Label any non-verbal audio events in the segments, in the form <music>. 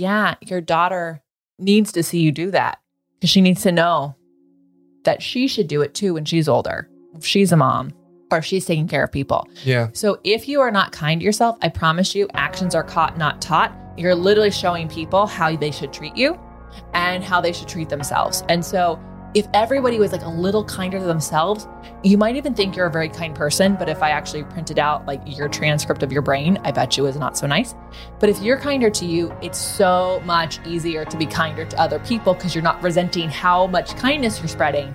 yeah, your daughter needs to see you do that because she needs to know that she should do it too when she's older. If she's a mom or if she's taking care of people. Yeah. So if you are not kind to yourself, I promise you, actions are caught, not taught. You're literally showing people how they should treat you and how they should treat themselves. And so if everybody was like a little kinder to themselves, you might even think you're a very kind person. But if I actually printed out like your transcript of your brain, I bet you is not so nice. But if you're kinder to you, it's so much easier to be kinder to other people because you're not resenting how much kindness you're spreading.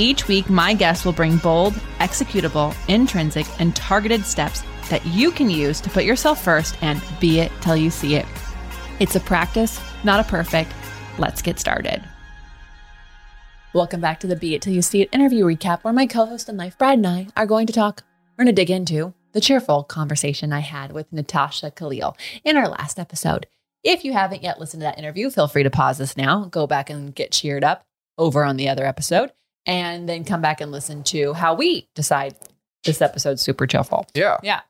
Each week, my guests will bring bold, executable, intrinsic, and targeted steps that you can use to put yourself first and be it till you see it. It's a practice, not a perfect. Let's get started. Welcome back to the Be It Till You See It interview recap, where my co host and life, Brad, and I are going to talk, we're going to dig into the cheerful conversation I had with Natasha Khalil in our last episode. If you haven't yet listened to that interview, feel free to pause this now, go back and get cheered up over on the other episode, and then come back and listen to how we decide this episode's super cheerful. Yeah. Yeah.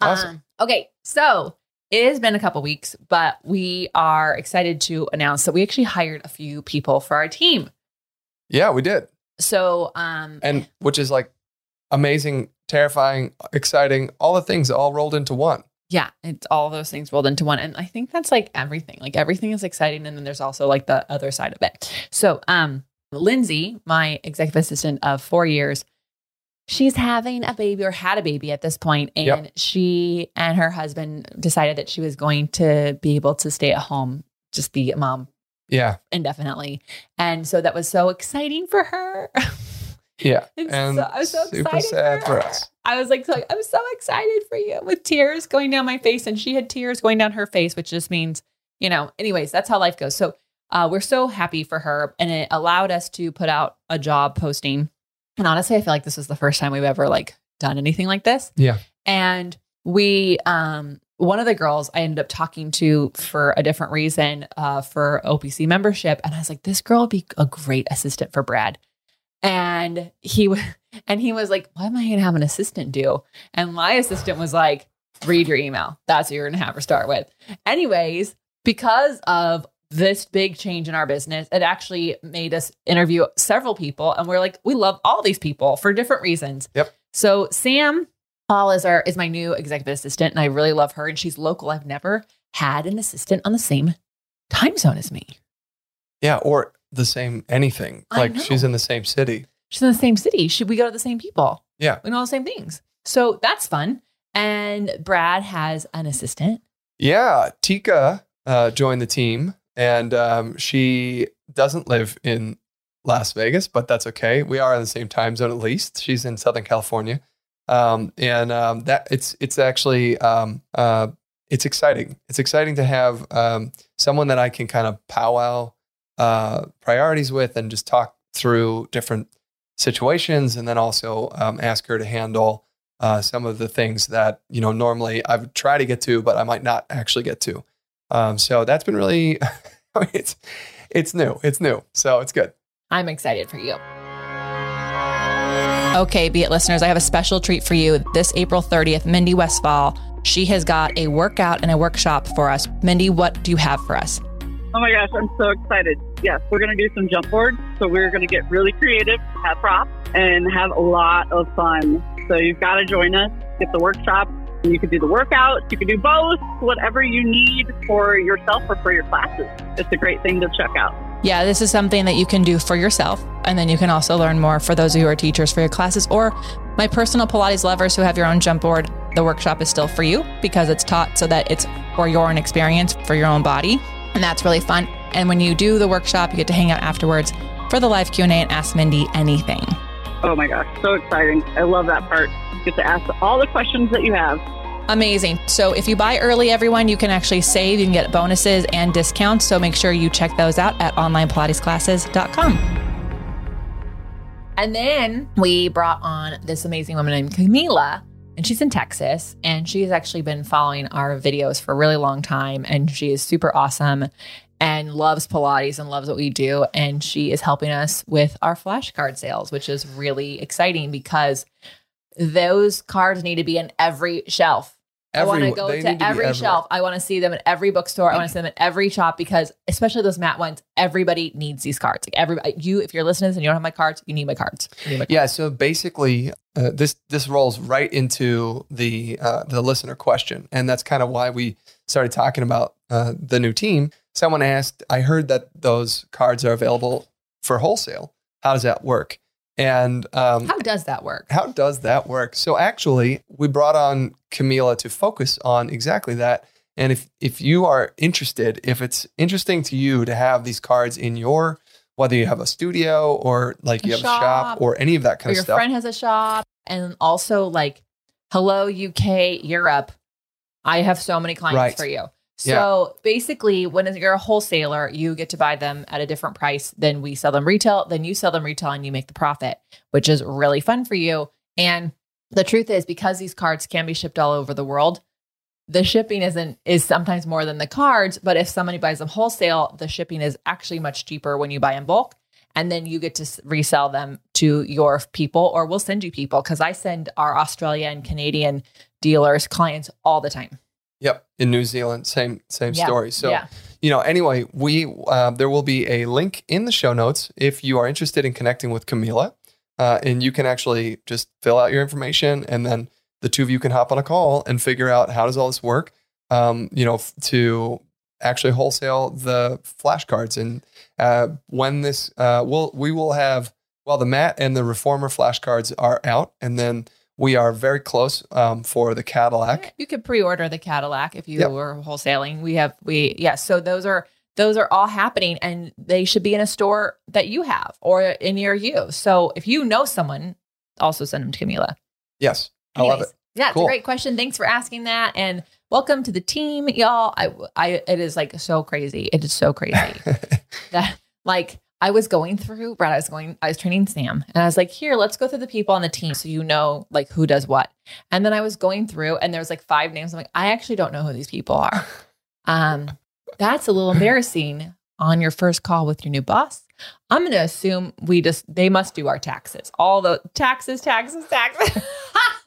Awesome. Um, okay, so it has been a couple weeks, but we are excited to announce that we actually hired a few people for our team. Yeah, we did. So, um, And which is like amazing, terrifying, exciting, all the things all rolled into one. yeah, it's all those things rolled into one, and I think that's like everything. Like everything is exciting, and then there's also like the other side of it. So, um, Lindsay, my executive assistant of four years, she's having a baby or had a baby at this point, and Yep. she and her husband decided that she was going to be able to stay at home, just be a mom Yeah. indefinitely. And so that was so exciting for her. <laughs> Yeah. And And so, I was so super excited sad for, for us. I was like, so, I'm so excited for you with tears going down my face. And she had tears going down her face, which just means, you know, anyways, that's how life goes. So uh, we're so happy for her. And it allowed us to put out a job posting. And honestly, I feel like this is the first time we've ever like done anything like this. Yeah. And we, um, one of the girls I ended up talking to for a different reason uh, for OPC membership. And I was like, this girl would be a great assistant for Brad. And he w- <laughs> and he was like, What am I gonna have an assistant do? And my assistant was like, read your email. That's what you're gonna have her start with. Anyways, because of this big change in our business, it actually made us interview several people. And we're like, we love all these people for different reasons. Yep. So Sam Paul is our is my new executive assistant, and I really love her. And she's local. I've never had an assistant on the same time zone as me. Yeah. Or the same anything. I Like know. she's in the same city. She's in the same city. Should we go to the same people? Yeah. We know all the same things. So that's fun. And Brad has an assistant. Yeah. Tika uh, joined the team and um, she doesn't live in Las Vegas, but that's okay. We are in the same time zone at least. She's in Southern California. Um, and um, that it's it's actually um, uh, it's exciting. It's exciting to have um, someone that I can kind of powwow uh, priorities with and just talk through different situations, and then also um, ask her to handle uh, some of the things that you know normally I would try to get to, but I might not actually get to. Um, so that's been really, <laughs> I mean, it's it's new, it's new, so it's good. I'm excited for you. Okay, Be It listeners, I have a special treat for you. This April 30th, Mindy Westfall, she has got a workout and a workshop for us. Mindy, what do you have for us? Oh my gosh, I'm so excited. Yes, we're going to do some jump boards. So we're going to get really creative, have props, and have a lot of fun. So you've got to join us, get the workshop. You can do the workouts, you can do both, whatever you need for yourself or for your classes. It's a great thing to check out. Yeah, this is something that you can do for yourself. And then you can also learn more for those who are teachers for your classes or my personal Pilates lovers who have your own jump board. The workshop is still for you because it's taught so that it's for your own experience, for your own body. And that's really fun. And when you do the workshop, you get to hang out afterwards for the live Q&A and ask Mindy anything. Oh my gosh, so exciting. I love that part. You get to ask all the questions that you have. Amazing. So if you buy early, everyone, you can actually save. You can get bonuses and discounts. So make sure you check those out at onlinepilatesclasses.com. And then we brought on this amazing woman named Camila, and she's in Texas. And she's actually been following our videos for a really long time. And she is super awesome and loves Pilates and loves what we do. And she is helping us with our flashcard sales, which is really exciting because those cards need to be in every shelf. I want to go to every shelf. I want to see them in every bookstore. I want to see them in every shop because, especially those mat ones, everybody needs these cards. Like everybody, you, if you're listening to this and you don't have my cards, you need my cards. Need my Yeah. So basically, uh, this this rolls right into the uh, the listener question, and that's kind of why we started talking about uh, the new team. Someone asked, "I heard that those cards are available for wholesale. How does that work?" And um, How does that work? How does that work? So actually, we brought on Camila to focus on exactly that. And if if you are interested, if it's interesting to you to have these cards in your whether you have a studio or like A you have a shop shop, or any of that kind your of stuff. Your friend has a shop, and also like, hello UK, Europe. I have so many clients Right. for you. So basically, when you're a wholesaler, you get to buy them at a different price than we sell them retail. Then you sell them retail and you make the profit, which is really fun for you. And the truth is, because these cards can be shipped all over the world, the shipping isn't is sometimes more than the cards. But if somebody buys them wholesale, the shipping is actually much cheaper when you buy in bulk. And then you get to resell them to your people, or we'll send you people because I send our Australia and Canadian dealers clients all the time. Yep, in New Zealand, same same Yeah. story. So yeah. you know, anyway, we uh, there will be a link in the show notes if you are interested in connecting with Camila, uh, and you can actually just fill out your information, and then the two of you can hop on a call and figure out how does all this work. Um, you know, f- to actually wholesale the flashcards, and uh, when this uh, will we will have well the Mat and the Reformer flashcards are out, and then we are very close um, for the Cadillac. You could pre-order the Cadillac if you Yep. were wholesaling. We have we yeah, so those are those are all happening and they should be in a store that you have or in near you. So if you know someone, also send them to Camila. Yes, I love it. Anyways, Yeah, it's a great question. Thanks for asking that and welcome to the team, y'all. I I it is like so crazy. It is so crazy <laughs> that like I was going through, Brad, I was going, I was training Sam and I was like, here, let's go through the people on the team so you know like who does what. And then I was going through and there was like five names. I'm like, I actually don't know who these people are. <laughs> Um, that's a little embarrassing on your first call with your new boss. I'm going to assume we just, they must do our taxes. All the taxes, taxes, taxes. <laughs>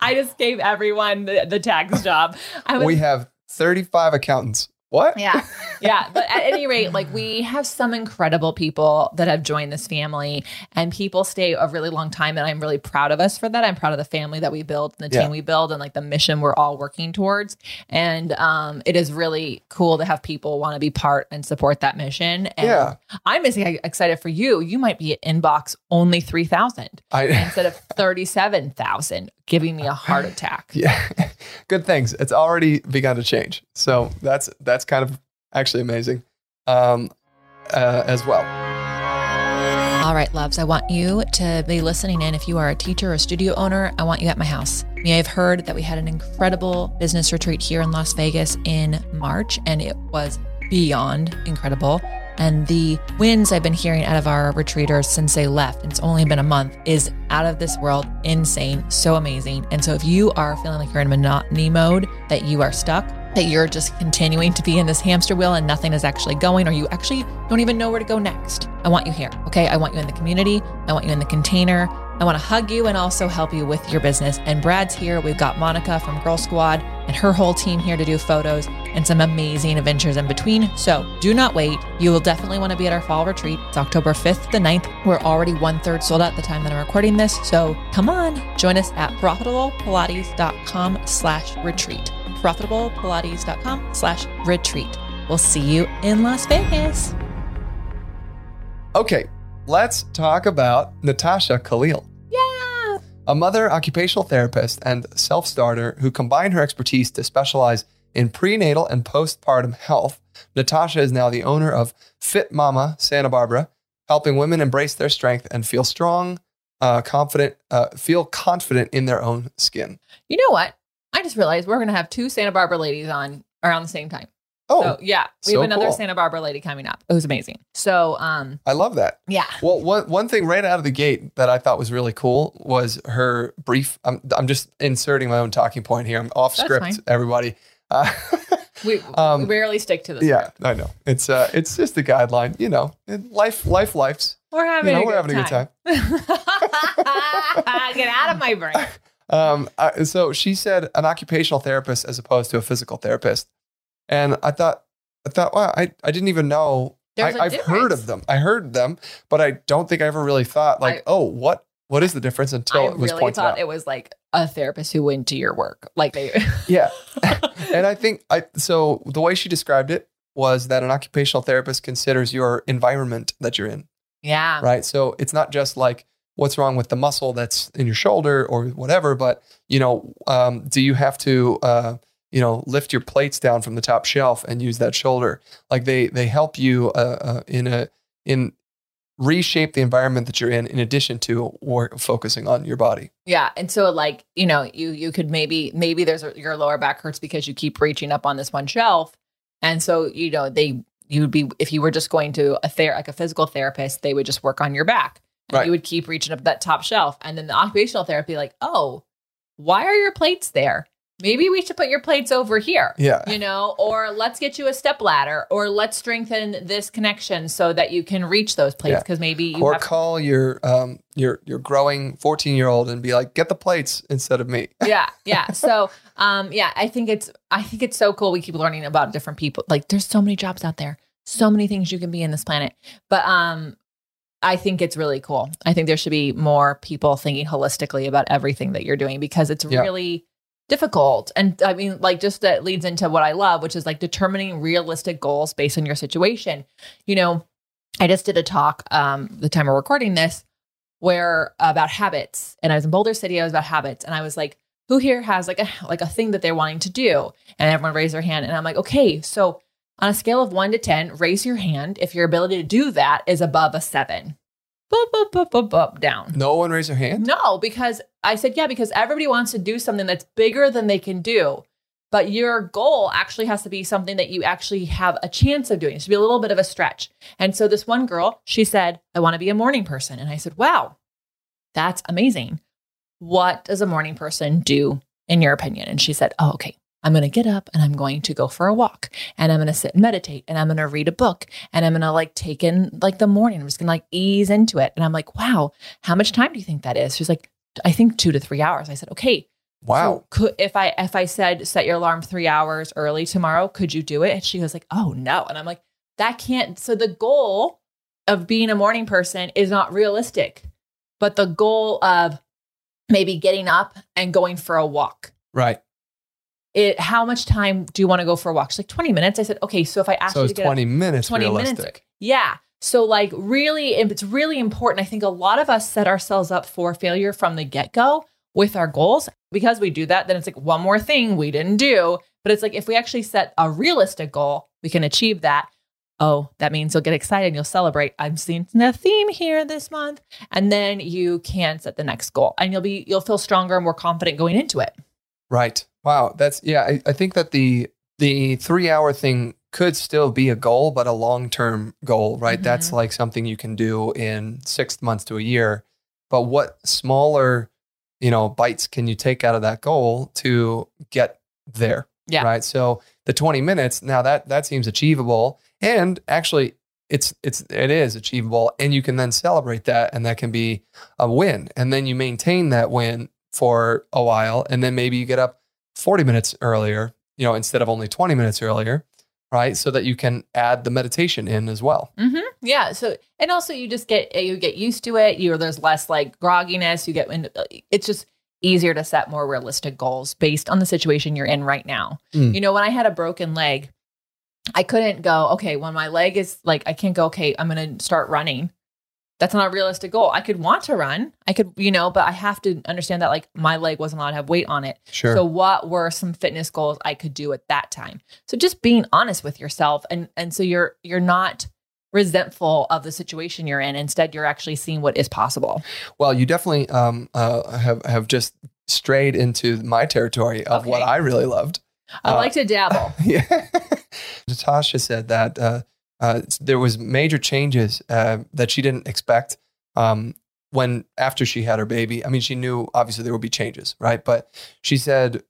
I just gave everyone the, the tax job. I was we have 35 accountants. What? yeah. <laughs> Yeah. But at any rate, like we have some incredible people that have joined this family and people stay a really long time. And I'm really proud of us for that. I'm proud of the family that we built and the Yeah. team we build and like the mission we're all working towards. And um, it is really cool to have people want to be part and support that mission. And Yeah. I'm excited for you. You might be at inbox only 3,000 I, <laughs> instead of 37,000, giving me a heart <laughs> attack. yeah. Good things. It's already begun to change. So that's that's kind of actually amazing um, uh, as well. All right, loves, I want you to be listening in. If you are a teacher or a studio owner, I want you at my house. You may have heard that we had an incredible business retreat here in Las Vegas in March, and it was beyond incredible. And the wins I've been hearing out of our retreaters since they left, it's only been a month, is out of this world, insane, so amazing. And so if you are feeling like you're in monotony mode, that you are stuck, that you're just continuing to be in this hamster wheel and nothing is actually going, or you actually don't even know where to go next. I want you here. Okay. I want you in the community. I want you in the container. I want to hug you and also help you with your business. And Brad's here. We've got Monica from Girl Squad and her whole team here to do photos and some amazing adventures in between. So do not wait. You will definitely want to be at our fall retreat. It's October 5th to the 9th. We're already one third sold out at the time that I'm recording this. So come on, join us at profitablepilates.com slash retreat. profitablepilates.com slash retreat. We'll see you in Las Vegas. Okay, let's talk about Natasha Khalil. Yeah. a mother, occupational therapist, and self starter who combined her expertise to specialize in prenatal and postpartum health. Natasha is now the owner of Fit Mama Santa Barbara, helping women embrace their strength and feel strong, uh, confident, uh, feel confident in their own skin. You know what? I just realized we're going to have two Santa Barbara ladies on around the same time. Oh, so yeah, we so have another cool. Santa Barbara lady coming up. It was amazing. So um, I love that. yeah, Well, one one thing right out of the gate that I thought was really cool was her brief. I'm I'm just inserting my own talking point here. I'm off That's script, fine. everybody. Uh, we, <laughs> Um, we rarely stick to this. yeah, I know. It's uh, it's just a guideline. You know, life, life, life's. we're having, You know, a, we're good having a good time. time. <laughs> Get out of my brain. <laughs> Um, I, so she said an occupational therapist as opposed to a physical therapist, and I thought, I thought, wow, I, I didn't even know. I, I've heard of them. I heard them, but I don't think I ever really thought like, I- oh, what what is the difference until I it was really pointed thought out. it was like a therapist who went to your work. Like they, <laughs> yeah, <laughs> and I think I so the way she described it was that an occupational therapist considers your environment that you're in, yeah, right? So it's not just like what's wrong with the muscle that's in your shoulder or whatever, but you know, um, do you have to uh, you know lift your plates down from the top shelf and use that shoulder? Like they they help you uh, uh, in a in reshape the environment that you're in in addition to or focusing on your body. yeah. And so like you know you you could maybe maybe there's a, your lower back hurts because you keep reaching up on this one shelf, and so you know they you would be if you were just going to a ther like a physical therapist they would just work on your back. And Right. You would keep reaching up that top shelf, and then the occupational therapy like oh, why are your plates there? Maybe we should put your plates over here. Yeah. you know, or let's get you a step ladder, or let's strengthen this connection so that you can reach those plates Yeah. because maybe you or call your um your your growing 14 year old and be like get the plates instead of me <laughs> yeah yeah so um yeah i think it's i think it's so cool we keep learning about different people like there's so many jobs out there so many things you can be in this planet but um i think it's really cool i think there should be more people thinking holistically about everything that you're doing because it's Yeah. really difficult. And i mean like just that leads into what i love which is like determining realistic goals based on your situation. You know i just did a talk um the time we're recording this where about habits. And i was in boulder city i was about habits. And i was like who here has like a like a thing that they're wanting to do? And everyone raised their hand. And i'm like okay so on a scale of 1 to 10 raise your hand if your ability to do that is above a 7 boop boop boop boop boop down. No one raise their hand? No because i said yeah because everybody wants to do something that's bigger than they can do. But your goal actually has to be something that you actually have a chance of doing. It should be a little bit of a stretch. And so this one girl she said i want to be a morning person. And i said wow that's amazing. What does a morning person do in your opinion? And she said, Oh, okay. I'm going to get up and I'm going to go for a walk and I'm going to sit and meditate and I'm going to read a book and I'm going to like take in like the morning. I'm just going to like ease into it. And I'm like, wow, how much time do you think that is? She's like, I think two to three hours. I said, okay. wow So could, if I, if I said set your alarm three hours early tomorrow, could you do it? And she was like, oh no. And I'm like, that can't. So the goal of being a morning person is not realistic, but the goal of maybe getting up and going for a walk. right It, how much time do you want to go for a walk? She's like 20 minutes. I said, okay, so if I ask so you to get up 20 minutes 20 realistic minutes. Yeah. So like really it's really important. I think a lot of us set ourselves up for failure from the get-go with our goals. Because we do that, then it's like one more thing we didn't do. But it's like if we actually set a realistic goal, we can achieve that. Oh, that means you'll get excited and you'll celebrate. I'm seeing the theme here this month. And then you can set the next goal and you'll be you'll feel stronger and more confident going into it. right wow that's yeah I, I think that the the three hour thing could still be a goal but a long-term goal right that's Mhm. like something you can do in six months to a year but what smaller you know bites can you take out of that goal to get there Yeah. right so the 20 minutes now that that seems achievable and actually it's it's it is achievable and you can then celebrate that and that can be a win and then you maintain that win for a while and then maybe you get up 40 minutes earlier you know instead of only 20 minutes earlier right so that you can add the meditation in as well Mm-hmm. Yeah. So, and also you just get you get used to it. You're, there's less like grogginess. You get in, it's just easier to set more realistic goals based on the situation you're in right now. Mm. You know, when I had a broken leg, I couldn't go. Okay, when my leg is like, I can't go. Okay, I'm going to start running. That's not a realistic goal. I could want to run. I could, you know, but I have to understand that like my leg wasn't allowed to have weight on it. sure So what were some fitness goals I could do at that time? So just being honest with yourself and and so you're you're not resentful of the situation you're in. Instead, you're actually seeing what is possible. well you definitely um, uh, have have just strayed into my territory of what I really loved. I Uh, like to dabble. <laughs> Yeah. Natasha said that uh, uh, there was major changes uh, that she didn't expect um, when after she had her baby. I mean, she knew obviously there would be changes, right? But she said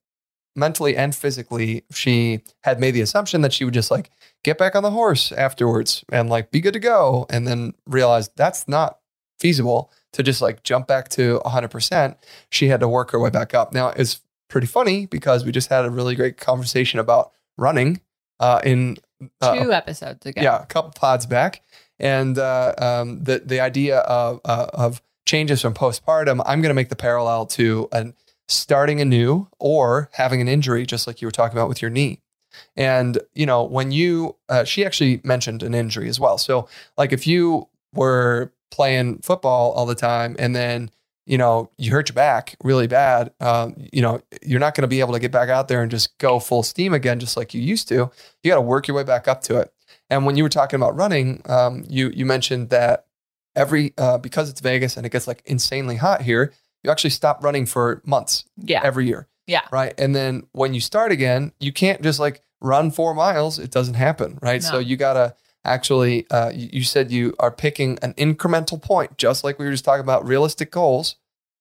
mentally and physically, she had made the assumption that she would just like get back on the horse afterwards and like be good to go, and then realized that's not feasible to just like jump back to 100%. She had to work her way back up. Now, it's pretty funny because we just had a really great conversation about running uh, in uh, Two episodes ago. yeah, a couple pods back, and uh, um, the the idea of uh, of changes from postpartum. I'm going to make the parallel to an starting anew or having an injury, just like you were talking about with your knee. And you know, when you uh, she actually mentioned an injury as well. So like if you were playing football all the time and then you know you hurt your back really bad um, you know you're not going to be able to get back out there and just go full steam again just like you used to. You got to work your way back up to it. And when you were talking about running um, you you mentioned that every uh, because it's vegas and it gets like insanely hot here you actually stop running for months Yeah. every year Yeah. right? And then when you start again you can't just like run four miles. It doesn't happen right? So you gotta actually uh, you, said you are picking an incremental point just like we were just talking about realistic goals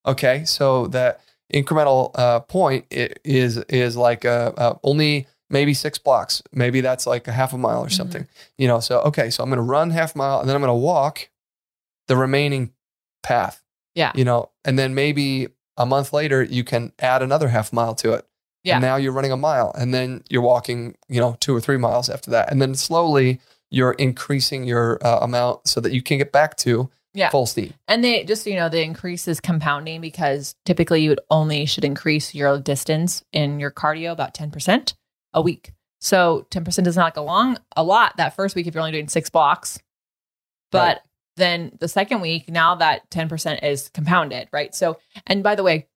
okay so that incremental uh, point is is like uh, uh, only maybe six blocks maybe that's like a half a mile or Mhm. something you know so okay so i'm going to run half a mile and then i'm going to walk the remaining path Yeah. you know and then maybe a month later you can add another half mile to it Yeah. and now you're running a mile and then you're walking you know two or three miles after that and then slowly you're increasing your uh, amount so that you can get back to Yeah. full steam And they just, so you know, the increase is compounding because typically you would only should increase your distance in your cardio about 10% a week. So 10% does not like a long, a lot that first week if you're only doing six blocks. But Right. then the second week, now that 10% is compounded, right? So, and by the way,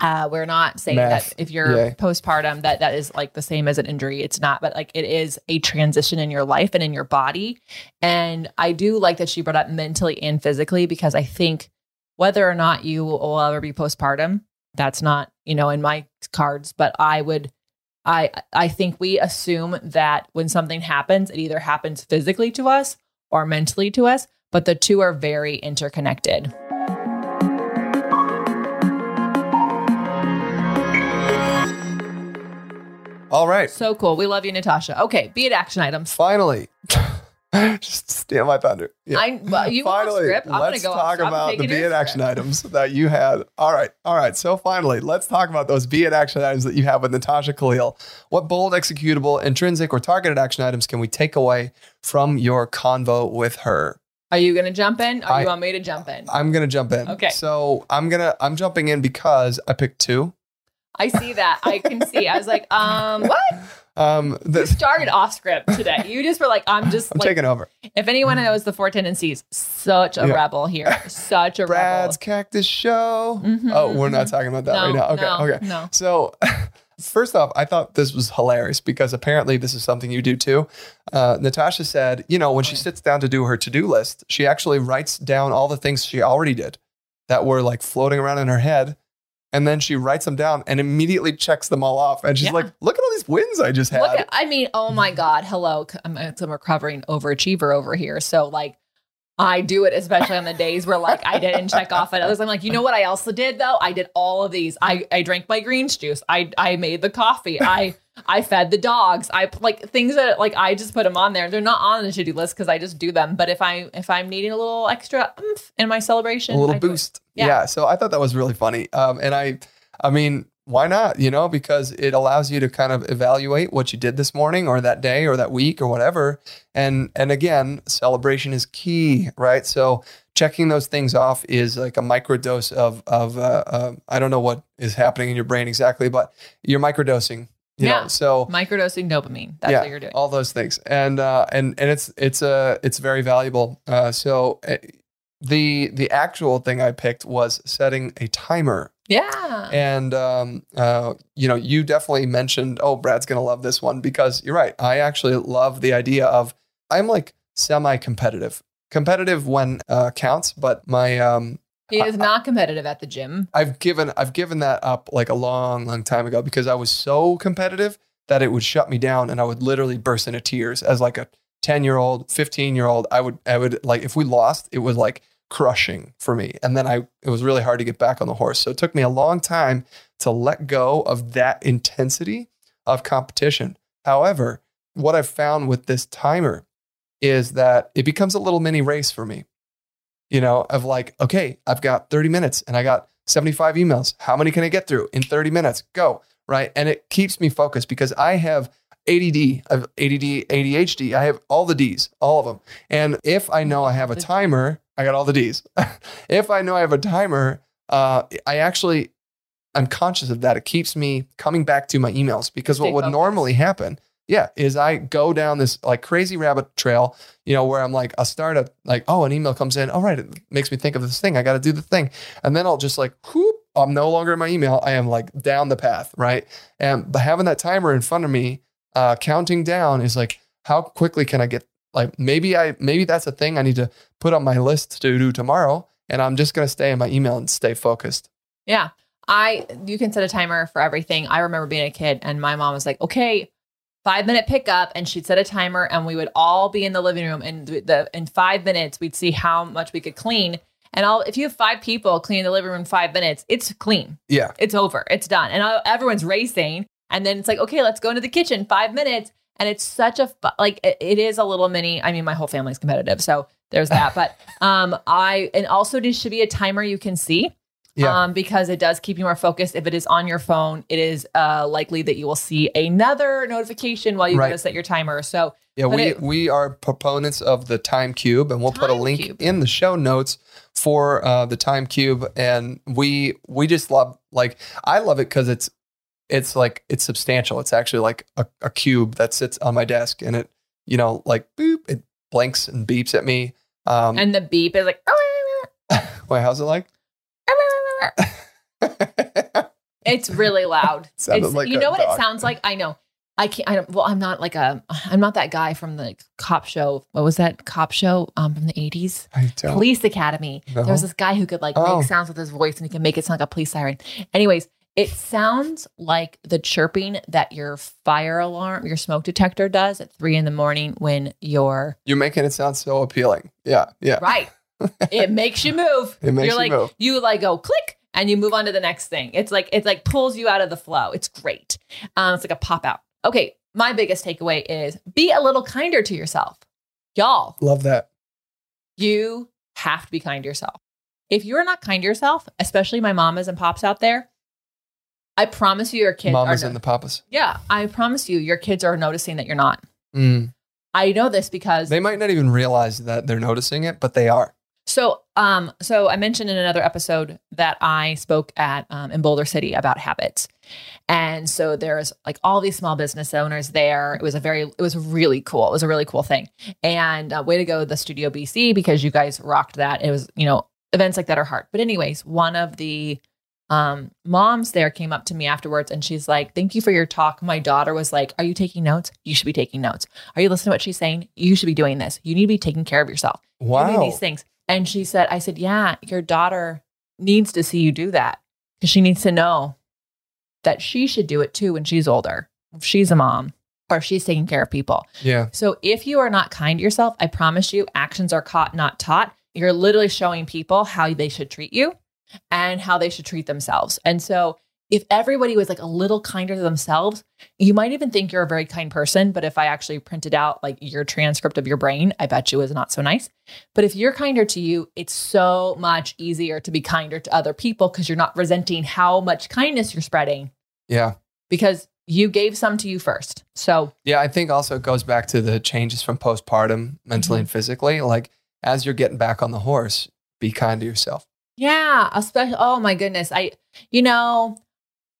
uh, we're not saying Math. that if you're Yay. postpartum that that is like the same as an injury. It's not, but like it is a transition in your life and in your body. And I do like that she brought up mentally and physically because I think whether or not you will ever be postpartum, that's not, you know, in my cards, but I would I I think we assume that when something happens, it either happens physically to us or mentally to us, but the two are very interconnected. All right So cool. We love you, Natasha. Okay, be it action items. finally <laughs> just steal my thunder yeah. I well, you finally, script. I'm let's gonna go talk about the be in action script. items that you had. All right, all right. So finally, let's talk about those be in action items that you have with Natasha Khalil. What bold, executable, intrinsic, or targeted action items can we take away from your convo with her? Are you gonna jump in? Or I- you want me to jump in? I'm gonna jump in. Okay. So I'm gonna I'm jumping in because I picked two. I see that. I can see. I was like, um, what? Um, You started off script today. You just were like, I'm just I'm like, taking over. if anyone knows the four tendencies, such a Yeah. rebel here. Such a Brad's Cactus Show. Mhm, Oh, we're not talking about that rebel. right now. Okay, no, okay. No. So, <laughs> first off, I thought this was hilarious because apparently this is something you do too. Uh, Natasha said, you know, when she sits down to do her to do list, she actually writes down all the things she already did that were like floating around in her head. And then she writes them down and immediately checks them all off. And she's Yeah. like, look at all these wins I just had. Look at, I mean, oh my God. Hello. I'm, I'm a recovering overachiever over here. So, like, I do it, especially on the days where, like, I didn't check off at others. I'm like, you know what I also did, though? I did all of these. I, I drank my greens juice. I, I made the coffee. I, I fed the dogs. I like things that like I just put them on there. They're not on the to-do list because I just do them. But if I if I'm needing a little extra oomph in my celebration, a little I boost. Yeah. Yeah. So I thought that was really funny. Um, and I, I mean, why not? You know, because it allows you to kind of evaluate what you did this morning or that day or that week or whatever. And and again, celebration is key, right? So checking those things off is like a microdose of of uh, uh, I don't know what is happening in your brain exactly, but you're microdosing. You Yeah. know, so Microdosing dopamine. That's yeah, what you're doing. all those things, and uh, and and it's it's uh, it's very valuable. Uh, so uh, the the actual thing I picked was setting a timer, yeah. and um, uh, you know, you definitely mentioned, oh, Brad's gonna love this one because you're right. I actually love the idea of I'm like semi competitive, competitive when uh, counts, but my um, He is not competitive at the gym. I've given I've given that up like a long, long time ago because I was so competitive that it would shut me down and I would literally burst into tears as like a 10 year old, 15 year old. I would I would like if we lost, it was like crushing for me. And then I it was really hard to get back on the horse. So it took me a long time to let go of that intensity of competition. However, what I've found with this timer is that it becomes a little mini race for me. You know, of like, okay, I've got 30 minutes and I got 75 emails. How many can I get through in 30 minutes? Go. Right. And it keeps me focused because I have ADD, I have ADD, ADHD. I have all the D's, all of them. And if I know I have a timer, I got all the D's. <laughs> if I know I have a timer, uh, I actually, I'm conscious of that. It keeps me coming back to my emails because what would focused. normally happen, yeah, is I go down this like crazy rabbit trail, you know, where I'm like, start a like, oh, an email comes in. All right, it makes me think of this thing. I got to do the thing, and then I'll just like, whoop, I'm no longer in my email. I am like down the path, right? And but having that timer in front of me, uh, counting down is like, how quickly can I get? Like maybe I maybe that's a thing I need to put on my list to do tomorrow, and I'm just gonna stay in my email and stay focused. Yeah. I you can set a timer for everything. I remember being a kid and my mom was like, "Okay, 5 minute pickup." And she'd set a timer and we would all be in the living room and the in 5 minutes we'd see how much we could clean. And all if you have 5 people cleaning the living room in 5 minutes, it's clean. Yeah, It's over. It's done. And uh, everyone's racing and then it's like, "Okay, let's go into the kitchen. 5 minutes." And it's such a fu- like it, it is a little mini. I mean, my whole family's competitive, so there's that. but <laughs> um, I and also there should be a timer you can see yeah. um, because it does keep you more focused. If it is on your phone, it is uh, likely that you will see another notification while you Right. go to set your timer. So Yeah, we it- we are proponents of the time cube, and we'll put a link cube. in the show notes for uh, the time cube. And we we just love like I love it because it's it's like it's substantial. It's actually like a, a cube that sits on my desk, and it you know like boop, it blinks and beeps at me. Um, and the beep is like. <laughs> wait, how's it like? <laughs> It's really loud. <laughs> Sounded It's, like you know what dog. it sounds like? I know. I can't. I don't. Well, I'm not like a. I'm not that guy from the cop show. What was that cop show? Um, from the 80s, I don't. Police Academy. No. There was this guy who could like Oh. make sounds with his voice, and he can make it sound like a police siren. Anyways, it sounds like the chirping that your fire alarm, your smoke detector does at three in the morning when you're You're making it sound so appealing. Yeah, yeah. right. <laughs> it makes you move. It makes you're you like move. you like go click and you move on to the next thing. It's like it's like pulls you out of the flow. It's great. Um, it's like a pop out. Okay, my biggest takeaway is be a little kinder to yourself, y'all. Love that. You have to be kind to yourself. If you're not kind to yourself, especially my mamas and pops out there, I promise you, your kids Mamas are. and the papas. yeah, I promise you, your kids are noticing that you're not. Mm. I know this because They might not even realize that they're noticing it, but they are. So, um, so I mentioned in another episode that I spoke at um, in Boulder City about habits, and so there's like all these small business owners there. It was a very, it was really cool. It was a really cool thing, and uh, way to go, the Studio BC, because you guys rocked that. It was, you know, events like that are hard. But anyways, one of the um, moms there came up to me afterwards, and she's like, "Thank you for your talk." My daughter was like, "Are you taking notes? You should be taking notes. Are you listening to what she's saying? You should be doing this. You need to be taking care of yourself." doing Wow. these things. And she said, I said, yeah, your daughter needs to see you do that because she needs to know that she should do it too when she's older. If she's a mom or if she's taking care of people. Yeah. So if you are not kind to yourself, I promise you, actions are caught, not taught. You're literally showing people how they should treat you and how they should treat themselves. And so if everybody was like a little kinder to themselves, you might even think you're a very kind person. But if I actually printed out like your transcript of your brain, I bet you it was not so nice. But if you're kinder to you, it's so much easier to be kinder to other people because you're not resenting how much kindness you're spreading Yeah. because you gave some to you first. So Yeah, I think also it goes back to the changes from postpartum, mentally Mm-hmm. and physically. Like as you're getting back on the horse, be kind to yourself. Yeah, especially oh my goodness. I you know,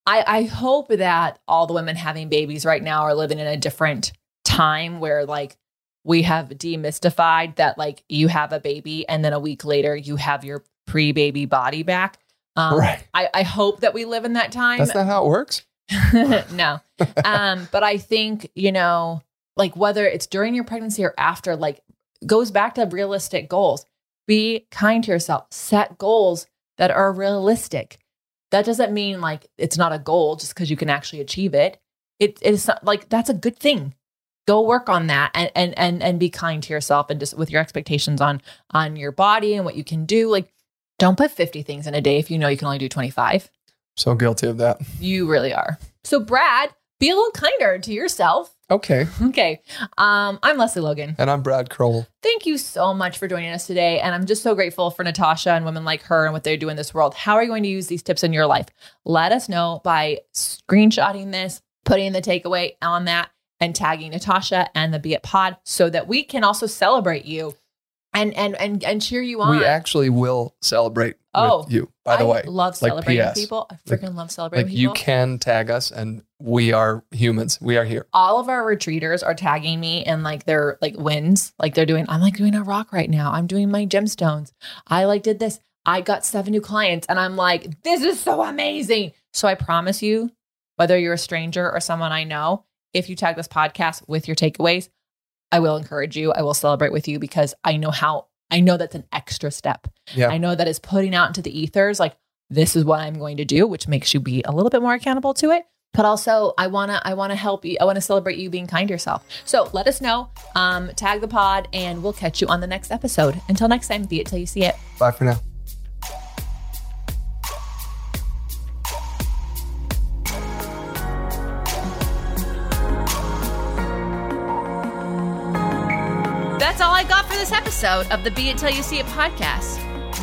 I I hope that all the women having babies right now are living in a different time where like we have demystified that like you have a baby and then a week later you have your pre-baby body back. Um, right. I, I hope that we live in that time. That's not how it works. <laughs> no. Um, but I think, you know, like whether it's during your pregnancy or after, like goes back to realistic goals. Be kind to yourself, set goals that are realistic. That doesn't mean like it's not a goal just because you can actually achieve it. It is not, like that's a good thing. Go work on that and and and and be kind to yourself and just with your expectations on on your body and what you can do. Like don't put 50 things in a day if you know you can only do 25. So guilty of that. You really are. So Brad, be a little kinder to yourself. Okay. Okay. Um, I'm Lesley Logan. And I'm Brad Crowell. Thank you so much for joining us today. And I'm just so grateful for Natasha and women like her and what they do in this world. How are you going to use these tips in your life? Let us know by screenshotting this, putting the takeaway on that, and tagging Natasha and the Be It Pod so that we can also celebrate you and and and and cheer you on. We actually will celebrate Oh, with you, by the I way. love Like celebrating PS. people. I freaking love celebrating Like people. you can tag us and we are humans. We are here. all of our retreaters are tagging me and like their like wins. Like they're doing, I'm like doing a rock right now. I'm doing my gemstones. I like did this. I got seven new clients and I'm like, this is so amazing. So I promise you, whether you're a stranger or someone I know, if you tag this podcast with your takeaways, I will encourage you. I will celebrate with you because I know how I know that's an extra step. Yeah. I know that is putting out into the ethers like this is what I'm going to do, which makes you be a little bit more accountable to it. But also, I wanna I wanna help you. I wanna celebrate you being kind to yourself. So let us know. Um, tag the pod, and we'll catch you on the next episode. Until next time, be it till you see it. Bye for now. That's all I got for this episode of the Be It Till You See It podcast.